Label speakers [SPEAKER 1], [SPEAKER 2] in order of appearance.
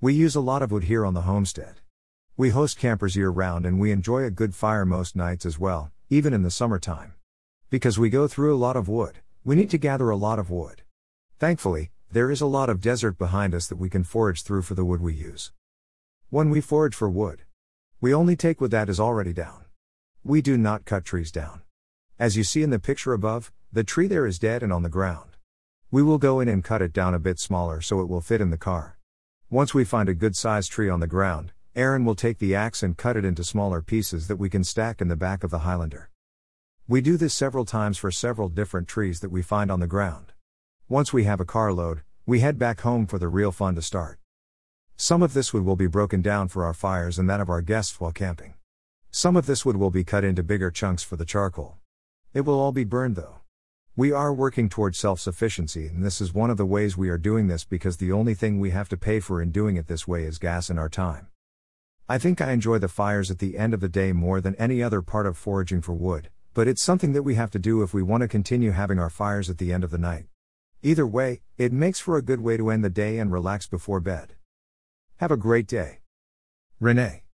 [SPEAKER 1] We use a lot of wood here on the homestead. We host campers year round and we enjoy a good fire most nights as well, even in the summertime. Because we go through a lot of wood, we need to gather a lot of wood. Thankfully, there is a lot of desert behind us that we can forage through for the wood we use. When we forage for wood, we only take wood that is already down. We do not cut trees down. As you see in the picture above, the tree there is dead and on the ground. We will go in and cut it down a bit smaller so it will fit in the car. Once we find a good sized tree on the ground, Aaron will take the axe and cut it into smaller pieces that we can stack in the back of the Highlander. We do this several times for several different trees that we find on the ground. Once we have a carload, we head back home for the real fun to start. Some of this wood will be broken down for our fires and that of our guests while camping. Some of this wood will be cut into bigger chunks for the charcoal. It will all be burned though. We are working towards self sufficiency, and this is one of the ways we are doing this because the only thing we have to pay for in doing it this way is gas and our time. I think I enjoy the fires at the end of the day more than any other part of foraging for wood, but it's something that we have to do if we want to continue having our fires at the end of the night. Either way, it makes for a good way to end the day and relax before bed. Have a great day. Renee.